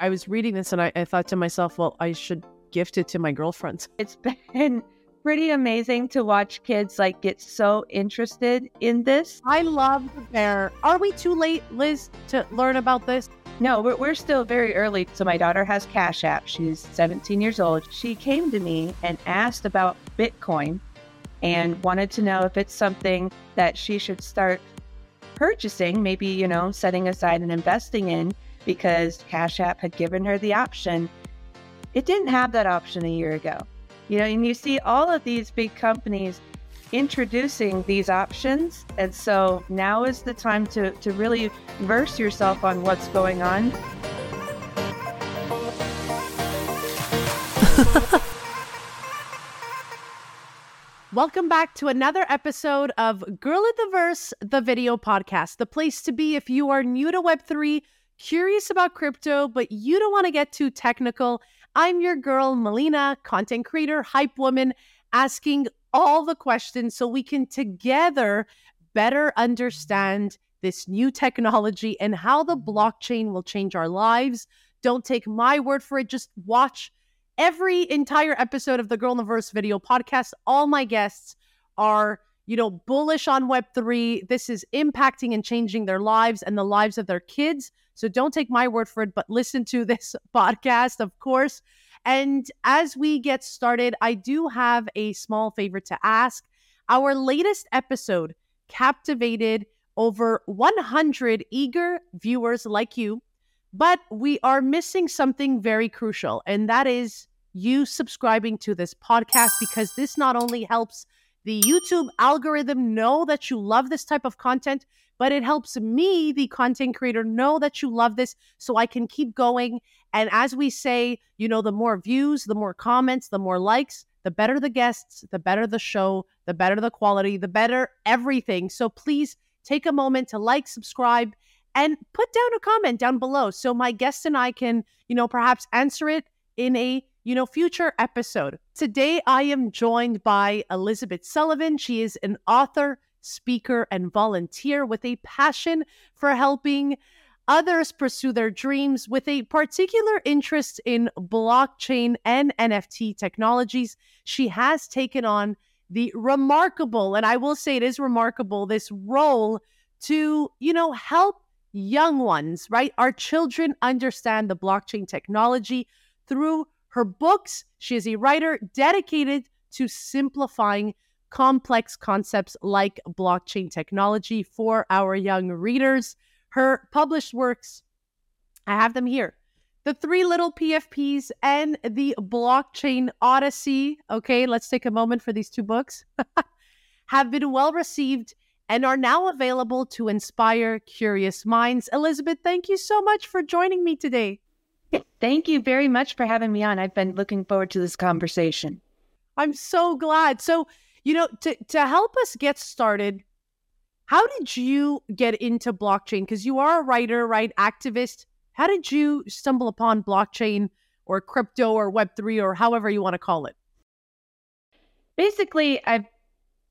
I was reading this and I, I thought to myself, well, I should gift it to my girlfriends. It's been pretty amazing to watch kids like get so interested in this. I love the bear. Are we too late, Liz, to learn about this? No, we're, we're still very early. So my daughter has Cash App. She's 17 years old. She came to me and asked about Bitcoin and wanted to know if it's something that she should start purchasing, maybe, you know, setting aside and investing in because Cash App had given her the option. It didn't have that option a year ago. You know, and you see all of these big companies introducing these options. And so now is the time to, to really verse yourself on what's going on. Welcome back to another episode of Girl in the Verse, the video podcast, the place to be if you are new to Web3, curious about crypto, but you don't want to get too technical. I'm your girl, Melina, content creator, hype woman, asking all the questions so we can together better understand this new technology and how the blockchain will change our lives. Don't take my word for it, just watch every entire episode of the Girl in the Verse video podcast. All my guests are, you know, bullish on Web3. This is impacting and changing their lives and the lives of their kids. So don't take my word for it, but listen to this podcast, of course. And as we get started, I do have a small favor to ask. Our latest episode captivated over 100 eager viewers like you, but we are missing something very crucial, and that is you subscribing to this podcast because this not only helps the YouTube algorithm know that you love this type of content, but it helps me, the content creator, know that you love this so I can keep going. And as we say, you know, the more views, the more comments, the more likes, the better the guests, the better the show, the better the quality, the better everything. So please take a moment to like, subscribe, and put down a comment down below so my guests and I can, you know, perhaps answer it in a you know, future episode. Today, I am joined by Elizabeth Sullivan. She is an author, speaker, and volunteer with a passion for helping others pursue their dreams with a particular interest in blockchain and NFT technologies. She has taken on the remarkable, and I will say it is remarkable, this role to, you know, help young ones, right? Our children understand the blockchain technology through her books, she is a writer dedicated to simplifying complex concepts like blockchain technology for our young readers. Her published works, I have them here. The Three Little PFPs and the Blockchain Odyssey. Okay, let's take a moment for these two books. have been well received and are now available to inspire curious minds. Elizabeth, thank you so much for joining me today. Thank you very much for having me on. I've been looking forward to this conversation. I'm so glad. So, you know, to to help us get started, how did you get into blockchain? Because you are a writer, right? Activist. How did you stumble upon blockchain or crypto or Web3 or however you want to call it? Basically, I've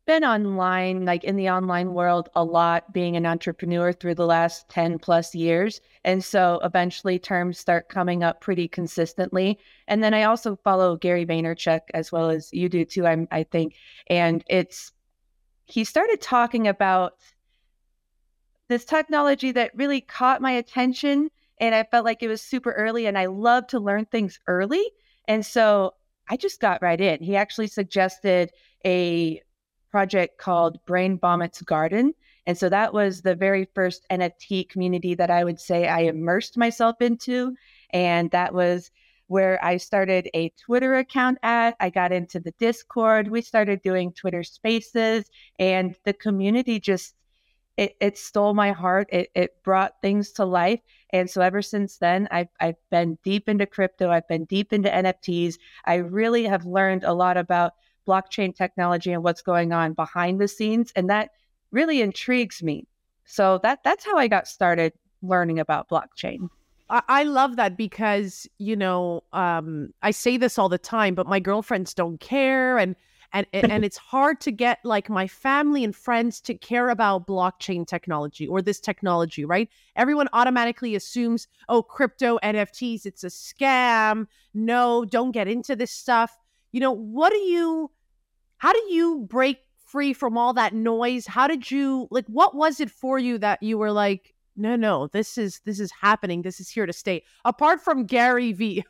been online, like in the online world, a lot, being an entrepreneur through the last 10 plus years. And so eventually terms start coming up pretty consistently. And then I also follow Gary Vaynerchuk as well as you do too, I'm, I think. And it's, he started talking about this technology that really caught my attention. And I felt like it was super early and I love to learn things early. And so I just got right in. He actually suggested a project called Brain Vomits Garden. And so that was the very first NFT community that I would say I immersed myself into. And that was where I started a Twitter account at. I got into the Discord. We started doing Twitter spaces, and the community just it, it stole my heart. It, it brought things to life. And so ever since then, I've, I've been deep into crypto. I've been deep into NFTs. I really have learned a lot about blockchain technology and what's going on behind the scenes. And that really intrigues me. So that that's how I got started learning about blockchain. I love that because you know um, I say this all the time, but my girlfriends don't care, and and and it's hard to get like my family and friends to care about blockchain technology or this technology right everyone automatically assumes oh crypto nfts it's a scam no don't get into this stuff you know what do you how do you break free from all that noise? How did you like what was it for you that you were like no no this is this is happening. This is here to stay apart from gary vee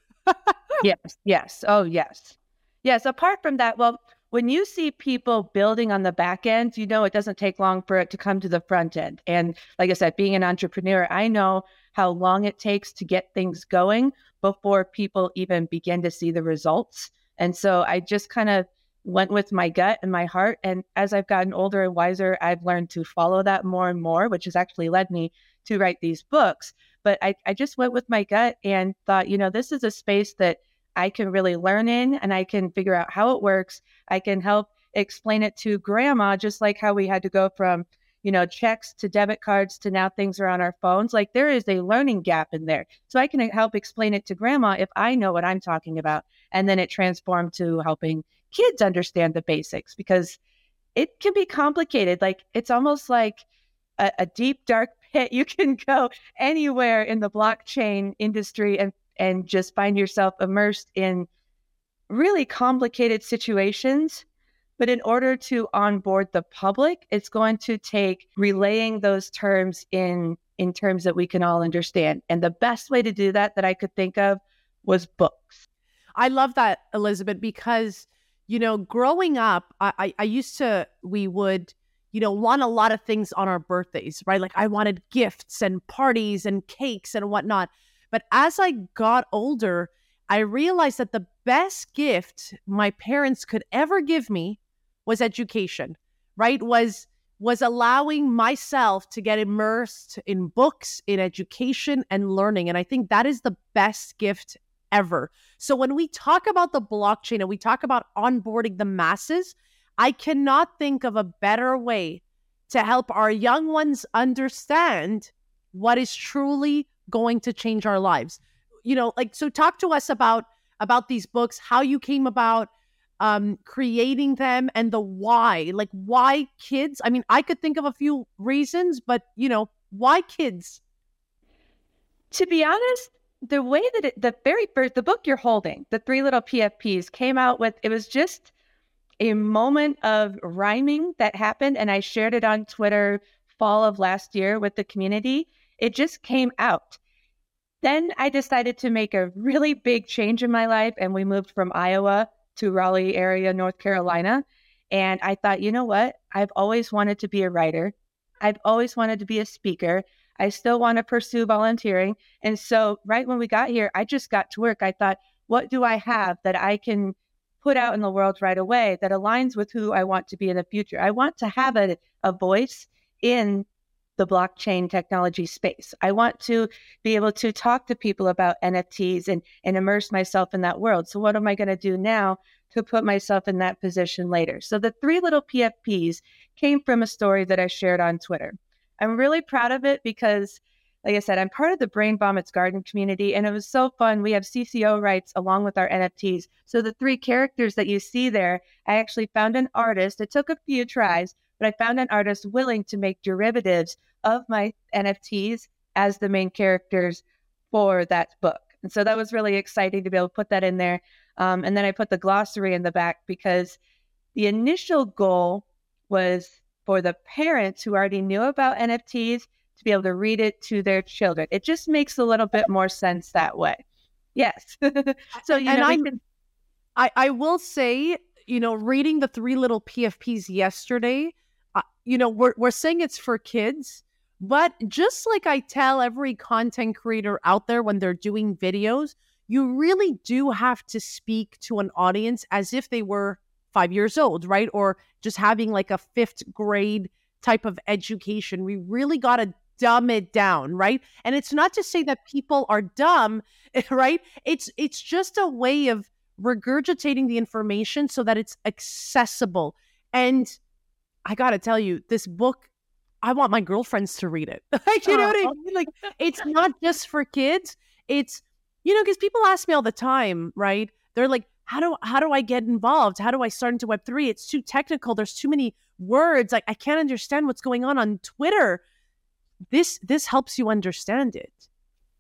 yes yes. Oh yes. Yes apart from that well when you see people building on the back end, you know it doesn't take long for it to come to the front end. And like I said, being an entrepreneur, I know how long it takes to get things going before people even begin to see the results. And so I just kind of went with my gut and my heart. And as I've gotten older and wiser, I've learned to follow that more and more, which has actually led me to write these books. But I, I just went with my gut and thought, you know, this is a space that I can really learn in and I can figure out how it works. I can help explain it to grandma, just like how we had to go from, you know, checks to debit cards to now things are on our phones. Like there is a learning gap in there. So I can uh, help explain it to grandma if I know what I'm talking about. And then it transformed to helping kids understand the basics because it can be complicated. Like it's almost like a, a deep, dark pit. You can go anywhere in the blockchain industry and and just find yourself immersed in really complicated situations. But in order to onboard the public, it's going to take relaying those terms in in terms that we can all understand. And the best way to do that that I could think of was books. I love that, Elizabeth, because you know, growing up, I, I, used to we would you know, want a lot of things on our birthdays, right? Like I wanted gifts and parties and cakes and whatnot. But as I got older, I realized that the best gift my parents could ever give me was education, right? Was was allowing myself to get immersed in books, in education and learning. And I think that is the best gift ever. So when we talk about the blockchain and we talk about onboarding the masses, I cannot think of a better way to help our young ones understand what is truly going to change our lives. You know like so talk to us about about these books how you came about um creating them and the why. Like why kids i mean i could think of a few reasons but you know why kids? To be honest the way that it, the very first the book you're holding the three little pfps came out with it was just a moment of rhyming that happened and i shared it on twitter fall of last year with the community it just came out. Then I decided to make a really big change in my life, and we moved from Iowa to Raleigh area, North Carolina. And I thought, you know what? I've always wanted to be a writer. I've always wanted to be a speaker. I still want to pursue volunteering. And so, right when we got here, I just got to work. I thought, what do I have that I can put out in the world right away that aligns with who I want to be in the future? I want to have a, a voice in the blockchain technology space. I want to be able to talk to people about NFTs and, and immerse myself in that world. So, what am I going to do now to put myself in that position later? So, the three little PFPs came from a story that I shared on Twitter. I'm really proud of it because, like I said, I'm part of the Brain Vomits Garden community, and it was so fun. We have CC0 rights along with our NFTs. So, the three characters that you see there, I actually found an artist. It took a few tries but I found an artist willing to make derivatives of my NFTs as the main characters for that book. And so that was really exciting to be able to put that in there. Um, and then I put the glossary in the back because the initial goal was for the parents who already knew about NFTs to be able to read it to their children. It just makes a little bit more sense that way. Yes. so you and know, I, can... I I will say, you know, reading the three little PFPs yesterday, uh, you know, we're, we're saying it's for kids, but just like I tell every content creator out there when they're doing videos, you really do have to speak to an audience as if they were five years old, right? Or just having like a fifth grade type of education. We really got to dumb it down, right? And it's not to say that people are dumb, right? It's it's just a way of regurgitating the information so that it's accessible. And I gotta tell you, this book, I want my girlfriends to read it. like, you know what I mean? Like, it's not just for kids. It's, you know, because people ask me all the time, right? They're like, how do how do I get involved? How do I start into Web3? It's too technical. There's too many words. Like I can't understand what's going on on Twitter. This this helps you understand it.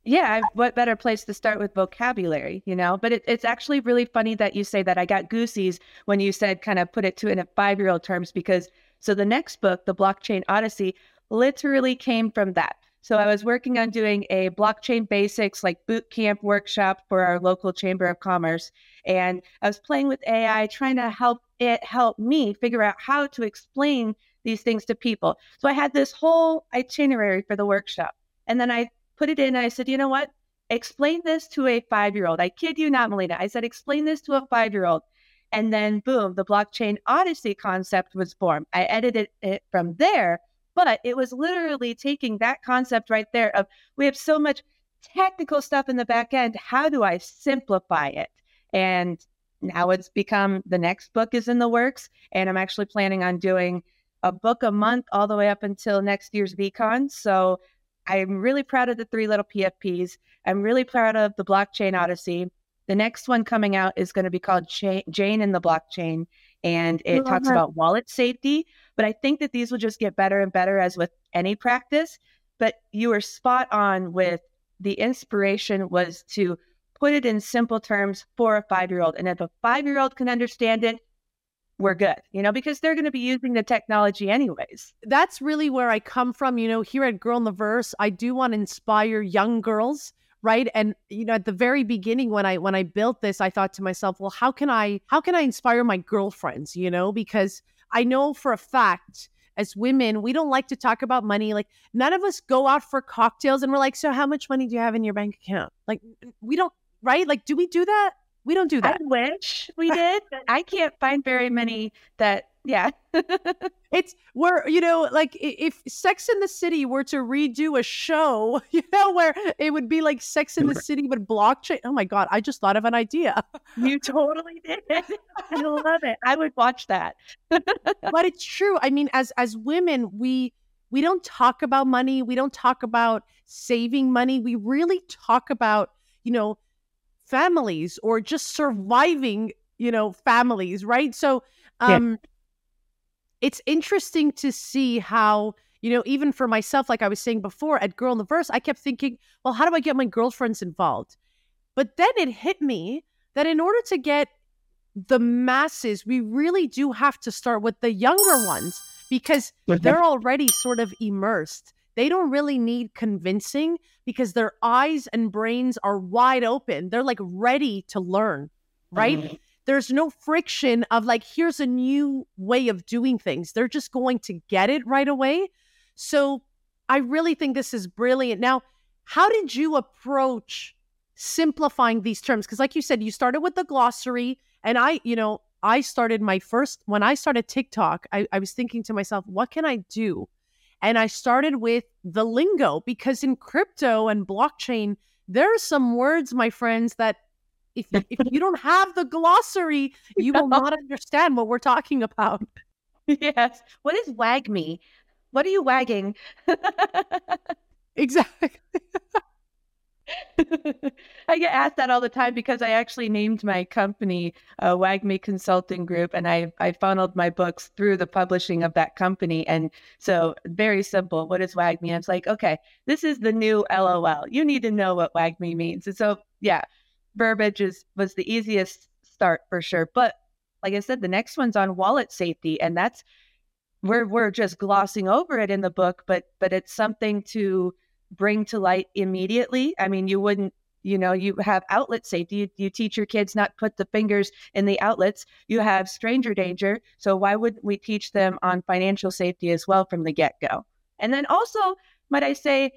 Yeah, what better place to start with vocabulary, you know? But it, it's actually really funny that you say that. I got goosies when you said kind of put it to in a five year old terms because so the next book, The Blockchain Odyssey, literally came from that. So I was working on doing a blockchain basics like boot camp workshop for our local chamber of commerce. And I was playing with AI, trying to help it help me figure out how to explain these things to people. So I had this whole itinerary for the workshop. And then I put it in and I said, you know what? Explain this to a five year old. I kid you not, Melina. I said, explain this to a five year old. And then, boom, the blockchain odyssey concept was born. I edited it from there, but it was literally taking that concept right there of we have so much technical stuff in the back end. How do I simplify it? And now it's become the next book is in the works. And I'm actually planning on doing a book a month all the way up until next year's VeeCon. So I'm really proud of the three little PFPs. I'm really proud of the Blockchain Odyssey. The next one coming out is going to be called Jane in the Blockchain, and it talks about wallet safety. But I think that these will just get better and better as with any practice. But you were spot on with the inspiration was to put it in simple terms for a five year old. And if a five year old can understand it, we're good, you know, because they're going to be using the technology anyways. That's really where I come from. You know, here at Girl in the Verse, I do want to inspire young girls right? And you know at the very beginning when i when i built this i thought to myself well how can i how can i inspire my girlfriends? You know because i know for a fact as women we don't like to talk about money like none of us go out for cocktails and we're like so how much money do you have in your bank account? Like we don't right? Like do we do that? We don't do that. I wish we did, I can't find very many that yeah. it's where, you know, like if Sex in the City were to redo a show, you know, where it would be like Sex in the City with blockchain. Oh my God, I just thought of an idea. You totally did. I love it. I would watch that. but it's true. I mean, as as women, we we don't talk about money. We don't talk about saving money. We really talk about, you know, families or just surviving, you know, families, right? So um yeah. It's interesting to see how you know, even for myself, like I was saying before at Girl in the Verse, I kept thinking, well, how do I get my girlfriends involved? But then it hit me that in order to get the masses, we really do have to start with the younger ones because they're already sort of immersed. They don't really need convincing because their eyes and brains are wide open. They're like ready to learn, right? Mm-hmm. There's no friction of like, here's a new way of doing things. They're just going to get it right away. So I really think this is brilliant. Now, how did you approach simplifying these terms? Because, like you said, you started with the glossary, and I, you know, I started my first, when I started TikTok, I, I was thinking to myself, what can I do and I started with the lingo because in crypto and blockchain, there are some words, my friends, that if, if you don't have the glossary, you will not understand what we're talking about. Yes. What is WAGMI? What are you wagging? exactly. I get asked that all the time because I actually named my company uh, WAGMI Consulting Group, and I I funneled my books through the publishing of that company. And so, very simple. What is WAGMI? it's like, okay, this is the new LOL. You need to know what WAGMI means. And so, yeah, verbiage is was the easiest start for sure. But like I said, the next one's on wallet safety, and that's we're we're just glossing over it in the book, but but it's something to bring to light immediately. I mean, you wouldn't, you know, you have outlet safety. You, you teach your kids not put the fingers in the outlets. You have stranger danger. So why wouldn't we teach them on financial safety as well from the get go? And then also, might I say,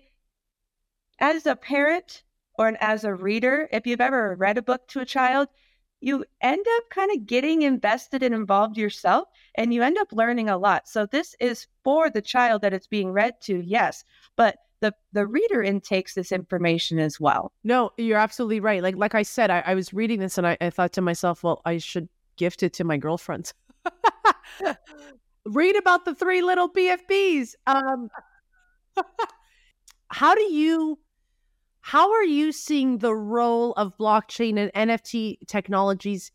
as a parent or as a reader, if you've ever read a book to a child, you end up kind of getting invested and involved yourself and you end up learning a lot. So this is for the child that it's being read to, yes, but the the reader intakes this information as well. No, you're absolutely right. Like like I said, I, I was reading this and I, I thought to myself, well, I should gift it to my girlfriends. Read about the three little BFBs. Um, how do you how are you seeing the role of blockchain and NFT technologies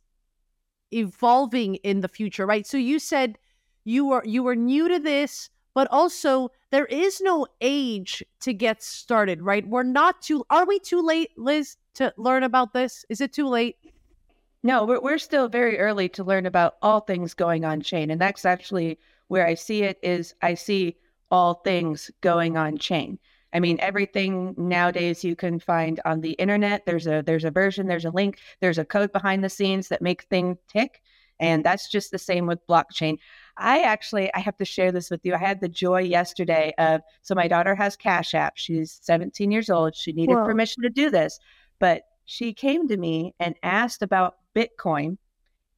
evolving in the future, right? So you said you were you were new to this, but also there is no age to get started, right? We're not too are we too late, Liz, to learn about this? Is it too late? No, we're, we're still very early to learn about all things going on chain. And that's actually where I see it is I see all things going on chain. I mean, everything nowadays you can find on the internet. There's a there's a version, there's a link, there's a code behind the scenes that makes things tick. And that's just the same with blockchain. I actually I have to share this with you. I had the joy yesterday of so my daughter has Cash App. She's 17 years old. She needed Whoa. permission to do this, but she came to me and asked about Bitcoin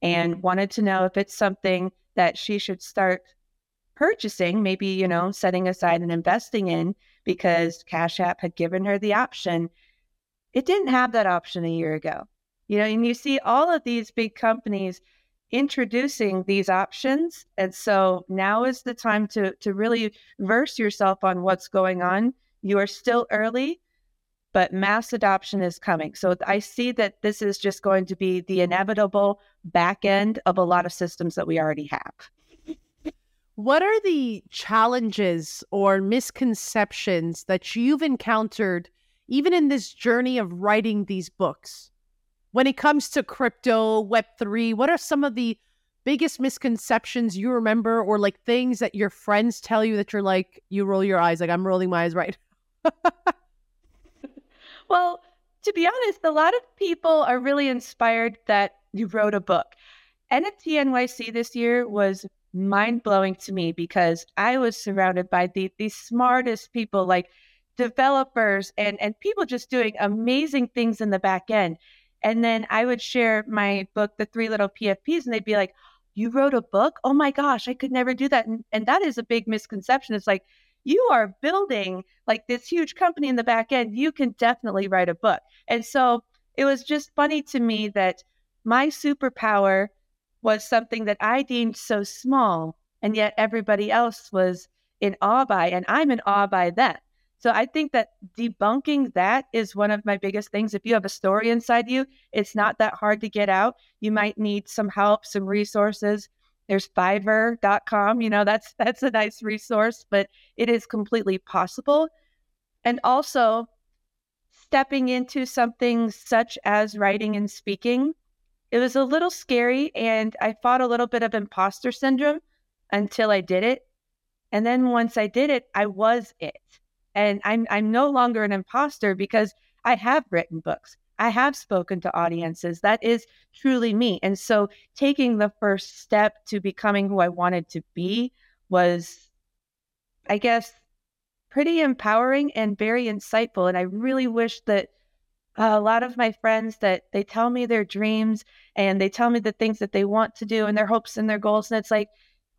and wanted to know if it's something that she should start purchasing, maybe, you know, setting aside and investing in because Cash App had given her the option. It didn't have that option a year ago. You know, and you see all of these big companies introducing these options. And so now is the time to to really verse yourself on what's going on. You are still early, but mass adoption is coming. So I see that this is just going to be the inevitable back end of a lot of systems that we already have. What are the challenges or misconceptions that you've encountered even in this journey of writing these books? When it comes to crypto, Web3, what are some of the biggest misconceptions you remember or like things that your friends tell you that you're like, you roll your eyes, like I'm rolling my eyes right? Well, to be honest, a lot of people are really inspired that you wrote a book. NFT NYC this year was mind blowing to me because I was surrounded by the, the smartest people, like developers and, and people just doing amazing things in the back end. And then I would share my book, The Three Little PFPs, and they'd be like, You wrote a book? Oh my gosh, I could never do that. And, and that is a big misconception. It's like, you are building like this huge company in the back end, you can definitely write a book. And so it was just funny to me that my superpower was something that I deemed so small, and yet everybody else was in awe by, and I'm in awe by that. So I think that debunking that is one of my biggest things. If you have a story inside you, it's not that hard to get out. You might need some help, some resources. There's fiverr.com, you know, that's that's a nice resource, but it is completely possible. And also stepping into something such as writing and speaking, it was a little scary and I fought a little bit of imposter syndrome until I did it. And then once I did it, I was it. And I'm I'm no longer an imposter because I have written books. I have spoken to audiences. That is truly me. And so taking the first step to becoming who I wanted to be was, I guess, pretty empowering and very insightful. And I really wish that uh, a lot of my friends that they tell me their dreams and they tell me the things that they want to do and their hopes and their goals. And it's like,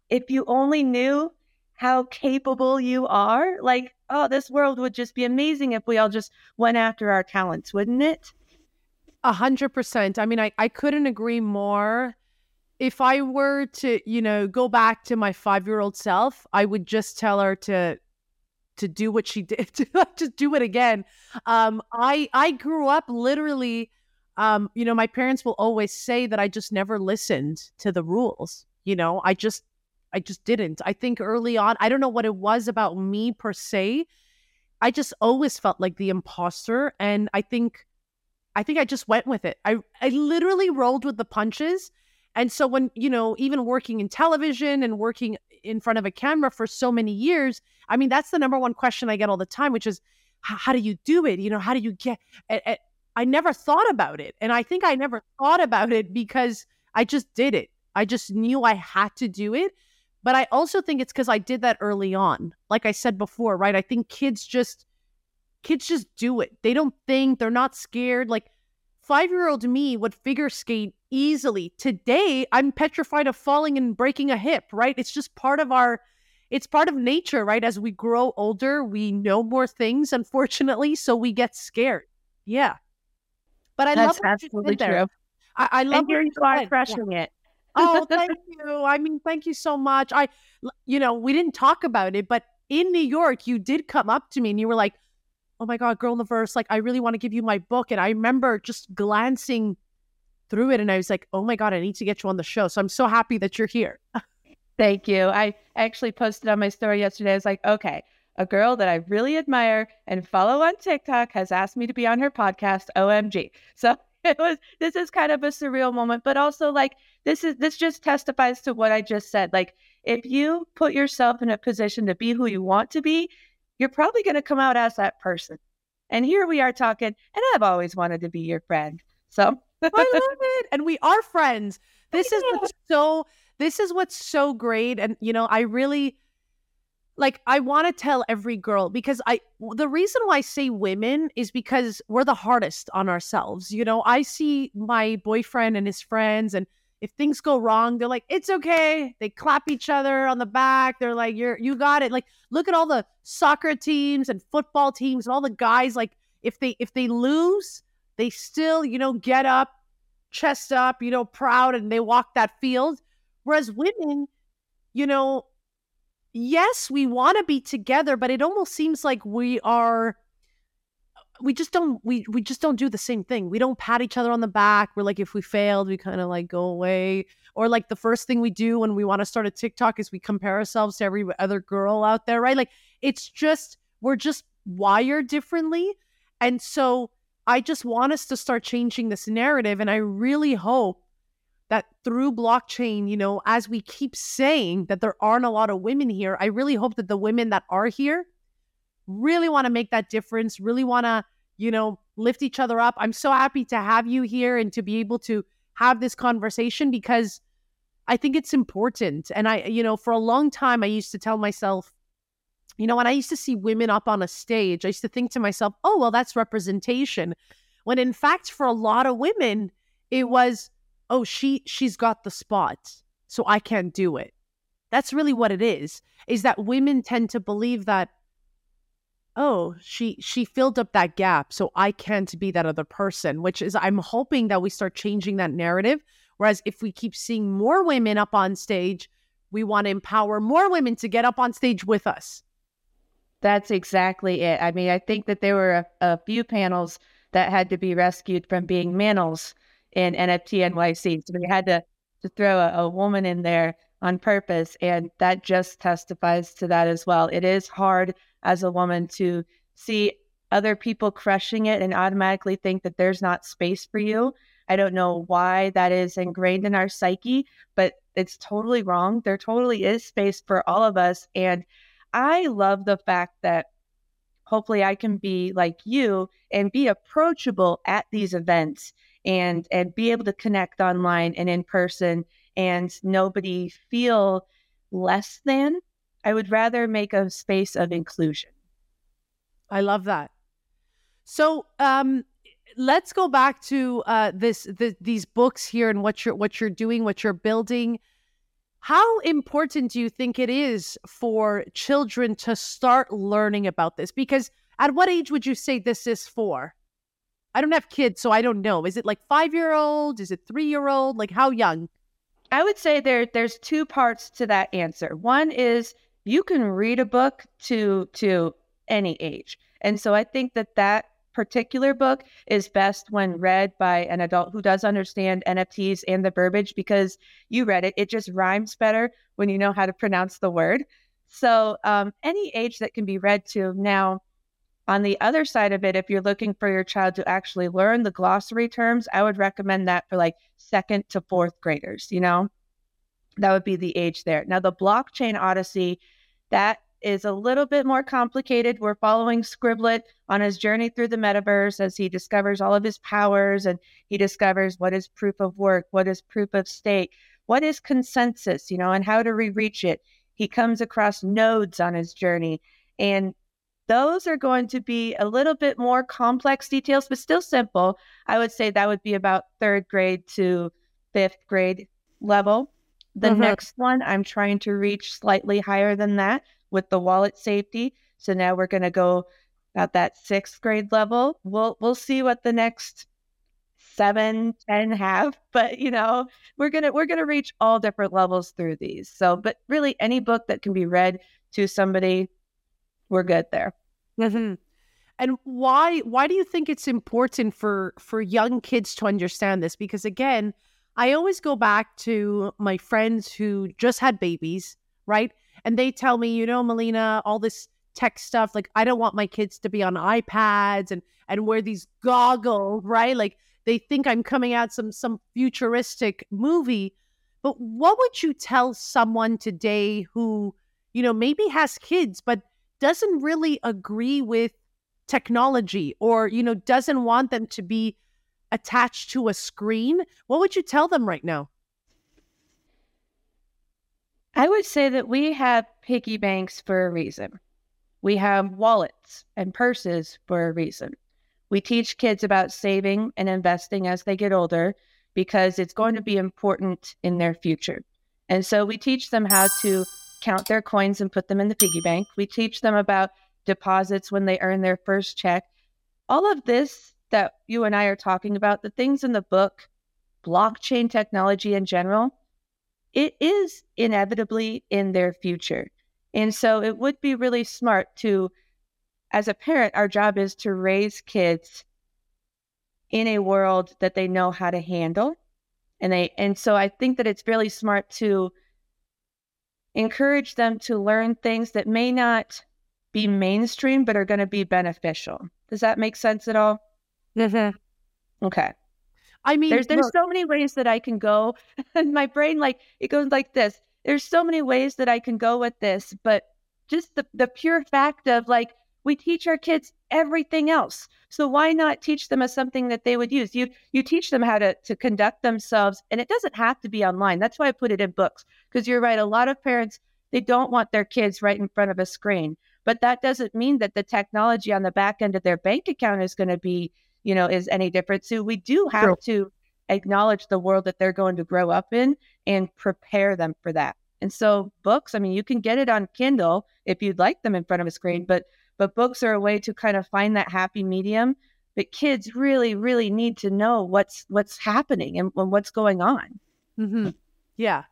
if you only knew how capable you are, like, oh, this world would just be amazing if we all just went after our talents, wouldn't it? A hundred percent. I mean, I, I couldn't agree more. If I were to, you know, go back to my five year old self, I would just tell her to to do what she did, to just do it again. Um, I I grew up literally um, you know, my parents will always say that I just never listened to the rules. You know, I just I just didn't. I think early on, I don't know what it was about me per se. I just always felt like the imposter. And I think I think I just went with it. I I literally rolled with the punches. And so when, you know, even working in television and working in front of a camera for so many years, I mean, that's the number one question I get all the time, which is how do you do it? You know, how do you get I never thought about it. And I think I never thought about it because I just did it. I just knew I had to do it. But I also think it's because I did that early on. Like I said before, right? I think kids just kids just do it. They don't think, they're not scared. Like five year old me would figure skate easily. Today, I'm petrified of falling and breaking a hip, right? It's just part of our, it's part of nature, right? As we grow older, we know more things, unfortunately, so we get scared. Yeah. But I That's love absolutely true. I, I love and here you are crushing yeah. it. oh, thank you. I mean, thank you so much. I, you know, we didn't talk about it, but in New York, you did come up to me and you were like, oh my God, Girl in the Verse, like, I really want to give you my book. And I remember just glancing through it and I was like, oh my God, I need to get you on the show. So I'm so happy that you're here. Thank you. I actually posted on my story yesterday. I was like, okay, a girl that I really admire and follow on TikTok has asked me to be on her podcast, OMG. So it was this is kind of a surreal moment, but also like this is this just testifies to what I just said. Like if you put yourself in a position to be who you want to be, you're probably going to come out as that person. And here we are talking, and I've always wanted to be your friend. So I love it. And we are friends. This is what's so this is what's so great. And you know, I really like I want to tell every girl because I the reason why I say women is because we're the hardest on ourselves. You know, I see my boyfriend and his friends and if things go wrong, they're like, it's okay. They clap each other on the back. They're like, you're, you got it. Like, look at all the soccer teams and football teams and all the guys. Like, if they, if they lose, they still, you know, get up, chest up, you know, proud and they walk that field. Whereas women, you know, yes, we want to be together, but it almost seems like we are we just don't we we just don't do the same thing. We don't pat each other on the back. We're like if we failed, we kind of like go away. Or like the first thing we do when we want to start a TikTok is we compare ourselves to every other girl out there, right? Like it's just we're just wired differently. And so I just want us to start changing this narrative and I really hope that through blockchain, you know, as we keep saying that there aren't a lot of women here, I really hope that the women that are here really want to make that difference, really want to, you know, lift each other up. I'm so happy to have you here and to be able to have this conversation because I think it's important. And I, you know, for a long time, I used to tell myself, you know, when I used to see women up on a stage, I used to think to myself, oh, well, that's representation. When in fact, for a lot of women, it was, oh, she she's got the spot, so I can't do it. That's really what it is. Is that women tend to believe that oh she she filled up that gap so i can't be that other person which is i'm hoping that we start changing that narrative whereas if we keep seeing more women up on stage we want to empower more women to get up on stage with us that's exactly it i mean i think that there were a, a few panels that had to be rescued from being manels in nft nyc so we had to to throw a, a woman in there on purpose and that just testifies to that as well it is hard as a woman to see other people crushing it and automatically think that there's not space for you. I don't know why that is ingrained in our psyche, but it's totally wrong. There totally is space for all of us. And I love the fact that hopefully I can be like you and be approachable at these events and and be able to connect online and in person and nobody feel less than I would rather make a space of inclusion. I love that. So, um, let's go back to uh, this the, these books here and what you're what you're doing, what you're building. How important do you think it is for children to start learning about this? Because at what age would you say this is for? I don't have kids, so I don't know. Is it like five year old? Is it three year old? Like how young? I would say there there's two parts to that answer. One is you can read a book to to any age. And so I think that that particular book is best when read by an adult who does understand NFTs and the verbiage because you read it. It just rhymes better when you know how to pronounce the word. So, um, any age that can be read to. Now, on the other side of it, if you're looking for your child to actually learn the glossary terms, I would recommend that for like second to fourth graders, you know? That would be the age there. Now, the blockchain odyssey, that is a little bit more complicated. We're following Scribblet on his journey through the metaverse as he discovers all of his powers and he discovers what is proof of work, what is proof of stake, what is consensus, you know, and how to re reach it. He comes across nodes on his journey. And those are going to be a little bit more complex details, but still simple. I would say that would be about third grade to fifth grade level. The mm-hmm. next one, I'm trying to reach slightly higher than that with the wallet safety. So now we're going to go about that sixth grade level. We'll we'll see what the next seven, ten have, but you know we're gonna we're gonna reach all different levels through these. So, but really, any book that can be read to somebody, we're good there. Mm-hmm. And why why do you think it's important for for young kids to understand this? Because again, I always go back to my friends who just had babies, right? And they tell me, you know, Melina, all this tech stuff, like I don't want my kids to be on iPads and and wear these goggles, right? Like they think I'm coming out some some futuristic movie. But what would you tell someone today who, you know, maybe has kids but doesn't really agree with technology or, you know, doesn't want them to be attached to a screen? What would you tell them right now? I would say that we have piggy banks for a reason. We have wallets and purses for a reason. We teach kids about saving and investing as they get older because it's going to be important in their future. And so we teach them how to count their coins and put them in the piggy bank. We teach them about deposits when they earn their first check. All of this that you and I are talking about, the things in the book, blockchain technology in general, it is inevitably in their future. And so it would be really smart to as a parent, our job is to raise kids in a world that they know how to handle. And they and so I think that it's really smart to encourage them to learn things that may not be mainstream but are going to be beneficial. Does that make sense at all? Mm-hmm. Okay. I mean, there's there's look, so many ways that I can go, and my brain like it goes like this. There's so many ways that I can go with this, but just the the pure fact of like we teach our kids everything else. So why not teach them as something that they would use? You you teach them how to to conduct themselves and it doesn't have to be online. That's why I put it in books because you're right a lot of parents they don't want their kids right in front of a screen. But that doesn't mean that the technology on the back end of their bank account is going to be, you know, is any different. So we do have True. to acknowledge the world that they're going to grow up in and prepare them for that. And so books, I mean, you can get it on Kindle if you'd like them in front of a screen, but but books are a way to kind of find that happy medium but kids really really need to know what's what's happening and, and what's going on mm-hmm. yeah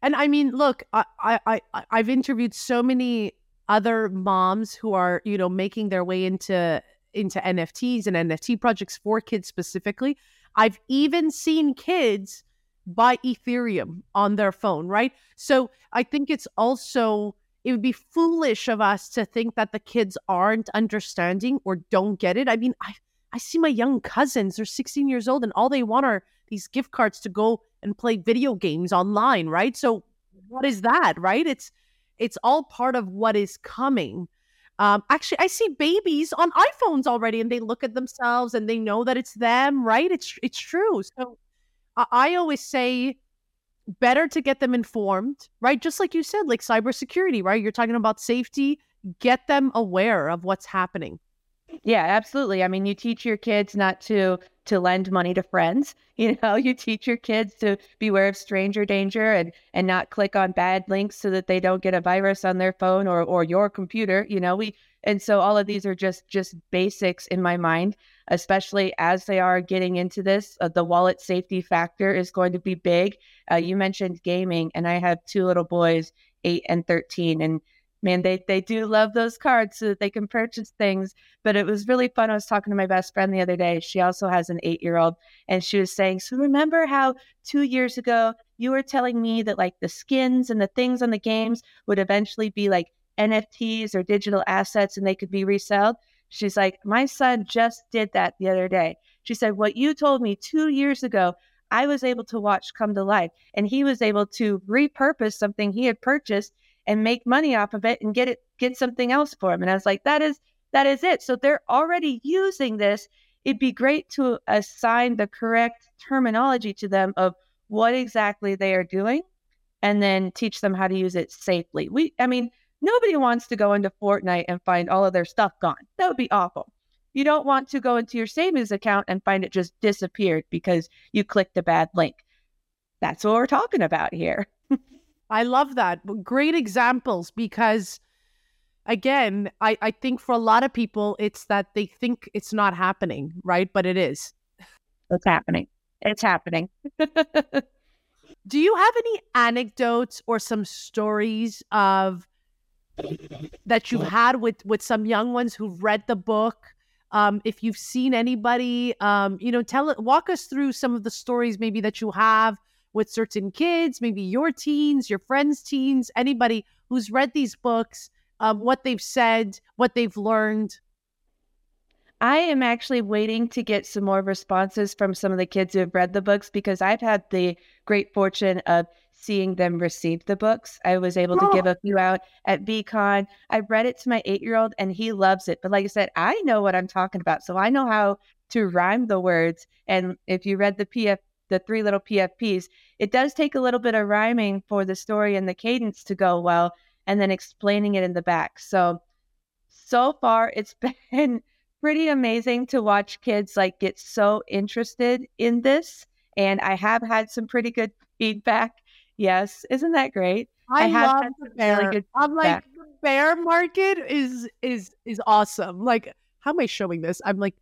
and i mean look I, I i i've interviewed so many other moms who are you know making their way into into nfts and nft projects for kids specifically i've even seen kids buy ethereum on their phone right so i think it's also it would be foolish of us to think that the kids aren't understanding or don't get it. I mean, I I see my young cousins, they're 16 years old and all they want are these gift cards to go and play video games online, right? So what is that, right? It's it's all part of what is coming. Um, actually, I see babies on iPhones already, and they look at themselves and they know that it's them, right? It's it's true. So I, I always say better to get them informed, right? Just like you said, like cybersecurity, right? You're talking about safety, get them aware of what's happening. Yeah, absolutely. I mean, you teach your kids not to to lend money to friends. You know, you teach your kids to beware of stranger danger and and not click on bad links so that they don't get a virus on their phone or or your computer. You know, we and so all of these are just just basics in my mind especially as they are getting into this. Uh, the wallet safety factor is going to be big. Uh, you mentioned gaming, and I have two little boys, eight and 13, and man, they, they do love those cards so that they can purchase things. But it was really fun. I was talking to my best friend the other day. She also has an eight year old, and she was saying, So remember how two years ago you were telling me that like the skins and the things on the games would eventually be like NFTs or digital assets and they could be resold? She's like, My son just did that the other day. She said, What you told me two years ago, I was able to watch come to life. And he was able to repurpose something he had purchased and make money off of it and get it, get something else for them And I was like, That is, that is it. So they're already using this. It'd be great to assign the correct terminology to them of what exactly they are doing and then teach them how to use it safely. We, I mean, Nobody wants to go into Fortnite and find all of their stuff gone. That would be awful. You don't want to go into your savings account and find it just disappeared because you clicked a bad link. That's what we're talking about here. I love that. Great examples because again, I, I think for a lot of people it's that they think it's not happening, right? But it is. It's happening. It's happening. Do you have any anecdotes or some stories of that you've had with with some young ones who've read the book Um, if you've seen anybody, um, you know, tell it, walk us through some of the stories maybe that you have with certain kids, maybe your teens, your friends' teens, anybody who's read these books, um, what they've said, what they've learned. I am actually waiting to get some more responses from some of the kids who have read the books because I've had the great fortune of seeing them receive the books. I was able to oh. give a few out at VeeCon. I read it to my eight year old and he loves it. But like I said, I know what I'm talking about. So I know how to rhyme the words. And if you read the PF, the three little PFPs, it does take a little bit of rhyming for the story and the cadence to go well and then explaining it in the back. So, so far it's been pretty amazing to watch kids like get so interested in this. And I have had some pretty good feedback. Yes, isn't that great? I, I have love the bear. Really I'm like the bear market is is is awesome. Like, how am I showing this? I'm like,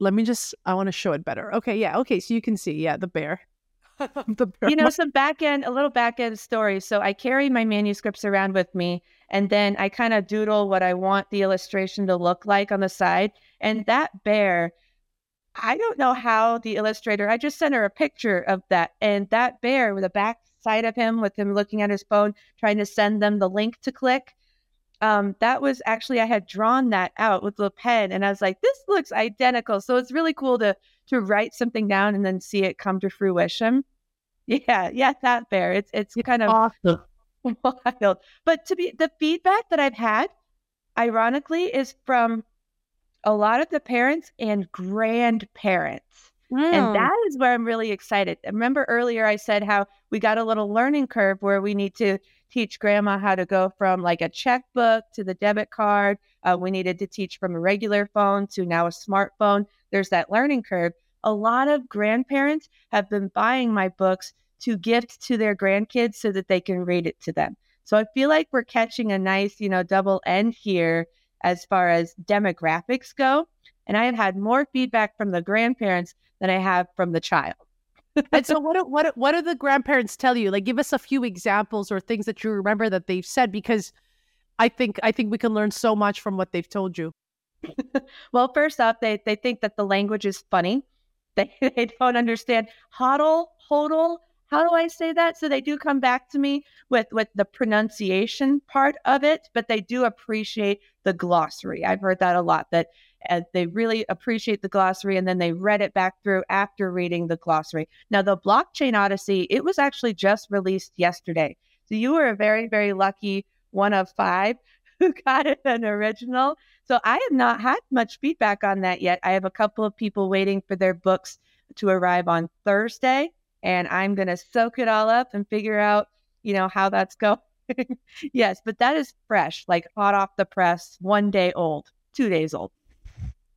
let me just. I want to show it better. Okay, yeah. Okay, so you can see, yeah, the bear. the bear you know, some back end, a little back end story. So I carry my manuscripts around with me, and then I kind of doodle what I want the illustration to look like on the side. And that bear, I don't know how the illustrator, I just sent her a picture of that. And that bear with the back side of him, with him looking at his phone, trying to send them the link to click. Um, that was actually I had drawn that out with a pen, and I was like, "This looks identical." So it's really cool to to write something down and then see it come to fruition. Yeah, yeah, that bear. It's it's kind of awesome. wild. But to be the feedback that I've had, ironically, is from a lot of the parents and grandparents. Mm. And that is where I'm really excited. Remember earlier I said how we got a little learning curve where we need to teach grandma how to go from like a checkbook to the debit card. Uh, we needed to teach from a regular phone to now a smartphone. There's that learning curve. A lot of grandparents have been buying my books to gift to their grandkids so that they can read it to them. So I feel like we're catching a nice, you know, double end here as far as demographics go. And I have had more feedback from the grandparents than I have from the child. and so what what what do the grandparents tell you? Like give us a few examples or things that you remember that they've said because I think I think we can learn so much from what they've told you. well, first off, they they think that the language is funny. They they don't understand hodl, hodl, how do I say that? So they do come back to me with with the pronunciation part of it, but they do appreciate the glossary. I've heard that a lot that uh, they really appreciate the glossary and then they read it back through after reading the glossary. Now the blockchain odyssey, it was actually just released yesterday. So you were a very very lucky one of 5 who got it an original. So I have not had much feedback on that yet. I have a couple of people waiting for their books to arrive on Thursday and I'm going to soak it all up and figure out, you know, how that's going. yes, but that is fresh, like hot off the press, one day old, two days old.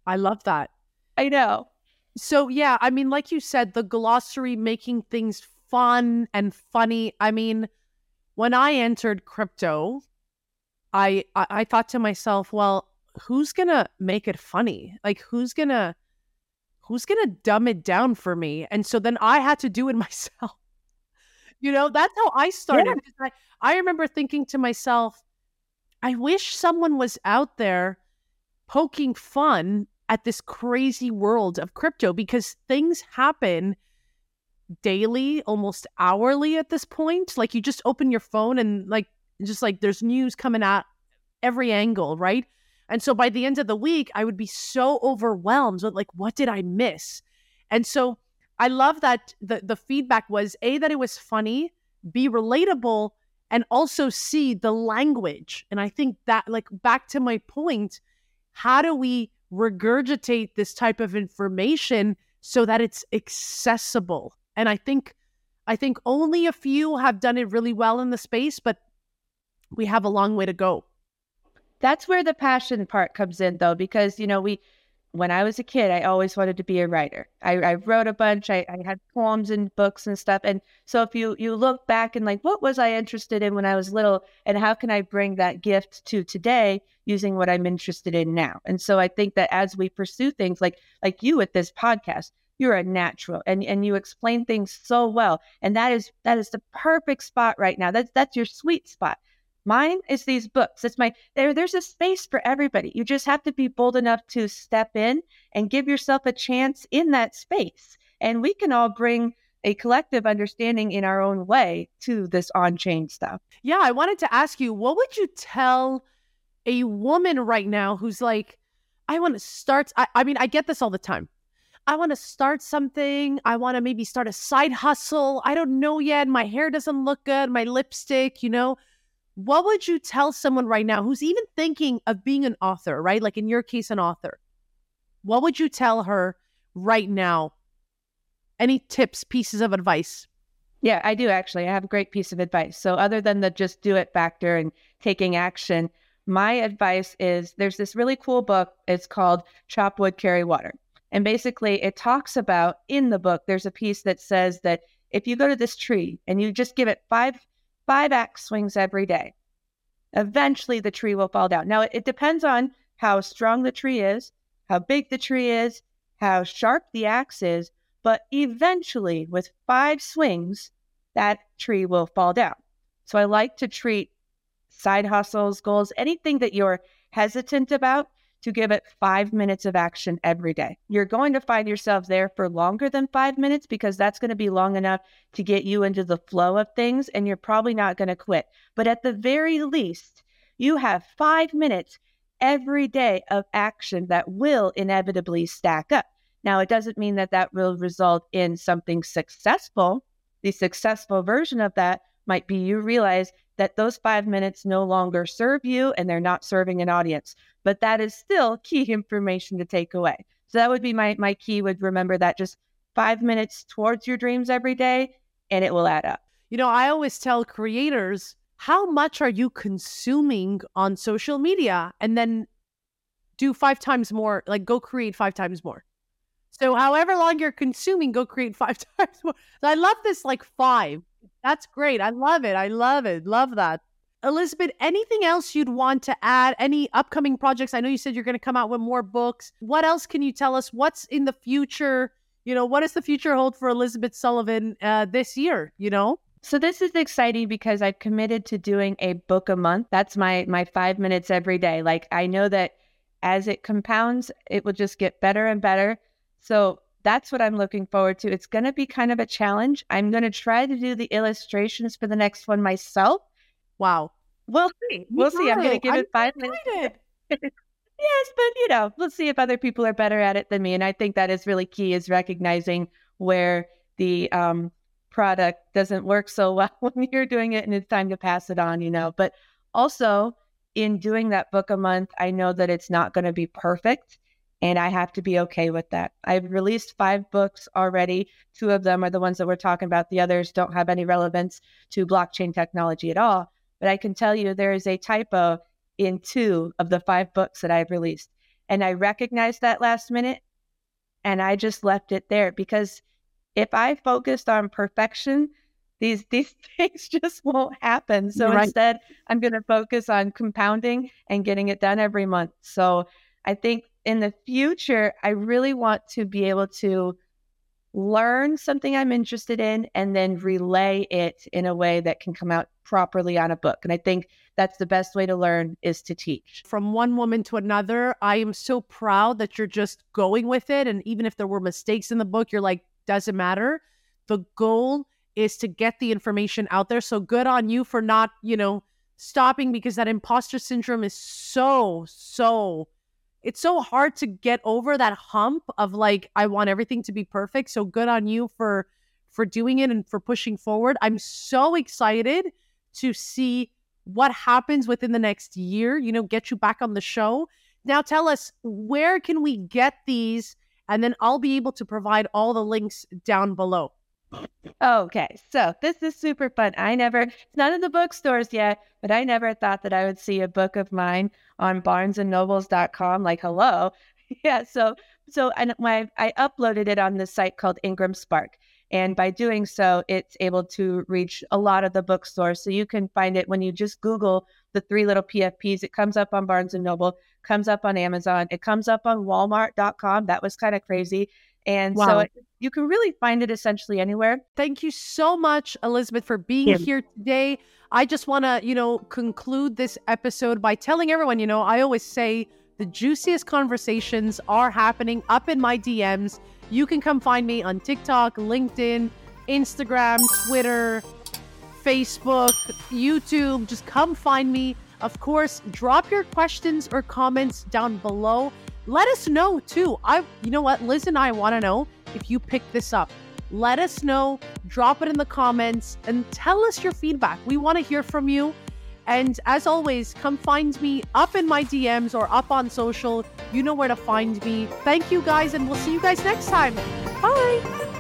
I love that. I know. So, yeah, I mean, like you said, the glossary making things fun and funny. I mean, when I entered crypto, I, I, I thought to myself, well, who's gonna make it funny? Like, who's gonna who's going to dumb it down for me? And so then I had to do it myself. you know, that's how I started. Yeah. I, I remember thinking to myself, I wish someone was out there poking fun at this crazy world of crypto because things happen daily, almost hourly at this point. Like you just open your phone and like just like there's news coming at every angle, right? And so by the end of the week, I would be so overwhelmed with like, what did I miss? And so I love that the the feedback was A, that it was funny, B, relatable, and also C, the language. And I think that like back to my point, how do we regurgitate this type of information so that it's accessible? And I think I think only a few have done it really well in the space, but we have a long way to go that's where the passion part comes in though because you know we when i was a kid i always wanted to be a writer. I, I wrote a bunch I, I had poems and books and stuff and so if you you look back and like what was i interested in when i was little and how can i bring that gift to today using what i'm interested in now? And so i think that as we pursue things like like you with this podcast you're a natural and and you explain things so well and that is that is the perfect spot right now. That's that's your sweet spot Mine is these books. It's my there. There's a space for everybody. You just have to be bold enough to step in and give yourself a chance in that space. And we can all bring a collective understanding in our own way to this on-chain stuff. Yeah, I wanted to ask you, what would you tell a woman right now who's like, I want to start? I, I mean, I get this all the time. I want to start something. I want to maybe start a side hustle. I don't know yet. My hair doesn't look good. My lipstick, you know what would you tell someone right now who's even thinking of being an author, right? Like in your case, an author. What would you tell her right now? Any tips, pieces of advice? Yeah, I do actually. I have a great piece of advice. So, other than the just do it factor and taking action, my advice is there's this really cool book. It's called Chop Wood, Carry Water. And basically, it talks about in the book, there's a piece that says that if you go to this tree and you just give it five five axe swings every day. Eventually, the tree will fall down. Now, it, it depends on how strong the tree is, how big the tree is, how sharp the axe is, but eventually, with five swings, that tree will fall down. So I like to treat side hustles, goals, anything that you're hesitant about to give it five minutes of action every day. You're going to find yourself there for longer than five minutes because that's going to be long enough to get you into the flow of things, and you're probably not going to quit. But at the very least, you have five minutes every day of action that will inevitably stack up. Now, it doesn't mean that that will result in something successful. The successful version of that might be you realize that those five minutes no longer serve you and they're not serving an audience. But that is still key information to take away. So that would be my my key would remember that just five minutes towards your dreams every day and it will add up. You know, I always tell creators, how much are you consuming on social media? And then do five times more, like go create five times more. So however long you're consuming, go create five times more. So I love this like five that's great. I love it. I love it. Love that. Elizabeth, anything else you'd want to add? Any upcoming projects? I know you said you're going to come out with more books. What else can you tell us? What's in the future? You know, what does the future hold for Elizabeth Sullivan uh, this year? You know? So this is exciting because I've committed to doing a book a month. That's my my 5 minutes every day. Like I know that as it compounds, it will just get better and better. So that's what I'm looking forward to. It's going to be kind of a challenge. I'm going to try to do the illustrations for the next one myself. Wow. We'll see. We'll see. I'm going to give I'm it five minutes. yes, but you know, let's see if other people are better at it than me. And I think that is really key is recognizing where the um, product doesn't work so well when you're doing it and it's time to pass it on, you know. But also in doing that book a month, I know that it's not going to be perfect and I have to be okay with that. I've released five books already. Two of them are the ones that we're talking about. The others don't have any relevance to blockchain technology at all. But I can tell you there is a typo in two of the five books that I've released. And I recognized that last minute and I just left it there because if I focused on perfection, these these things just won't happen. So right. instead, I'm going to focus on compounding and getting it done every month. So I think in the future, I really want to be able to learn something I'm interested in and then relay it in a way that can come out properly on a book. And I think that's the best way to learn is to teach. From one woman to another, I am so proud that you're just going with it. And even if there were mistakes in the book, you're like, doesn't matter. The goal is to get the information out there. So good on you for not, you know, stopping because that imposter syndrome is so, so it's so hard to get over that hump of like I want everything to be perfect. So good on you for for doing it and for pushing forward. I'm so excited to see what happens within the next year, you know, get you back on the show. Now tell us where can we get these and then I'll be able to provide all the links down below. Okay, so this is super fun. I never, it's not in the bookstores yet, but I never thought that I would see a book of mine on barnesandnobles.com. Like, hello. yeah, so, so, and my, I uploaded it on this site called Ingram Spark. And by doing so, it's able to reach a lot of the bookstores. So you can find it when you just Google the three little PFPs. It comes up on Barnes and Noble, comes up on Amazon, it comes up on Walmart.com. That was kind of crazy And Wow. so it, you can really find it essentially anywhere. Thank you so much, Elizabeth, for being Yeah. here today. I just want to, you know, conclude this episode by telling everyone, you know, I always say the juiciest conversations are happening up in my DMs. You can come find me on TikTok, LinkedIn, Instagram, Twitter, Facebook, YouTube. Just come find me. Of course, drop your questions or comments down below. Let us know too. I you know what, Liz and I want to know if you picked this up. Let us know, drop it in the comments and tell us your feedback. We want to hear from you. And as always, come find me up in my DMs or up on social. You know where to find me. Thank you guys and we'll see you guys next time. Bye.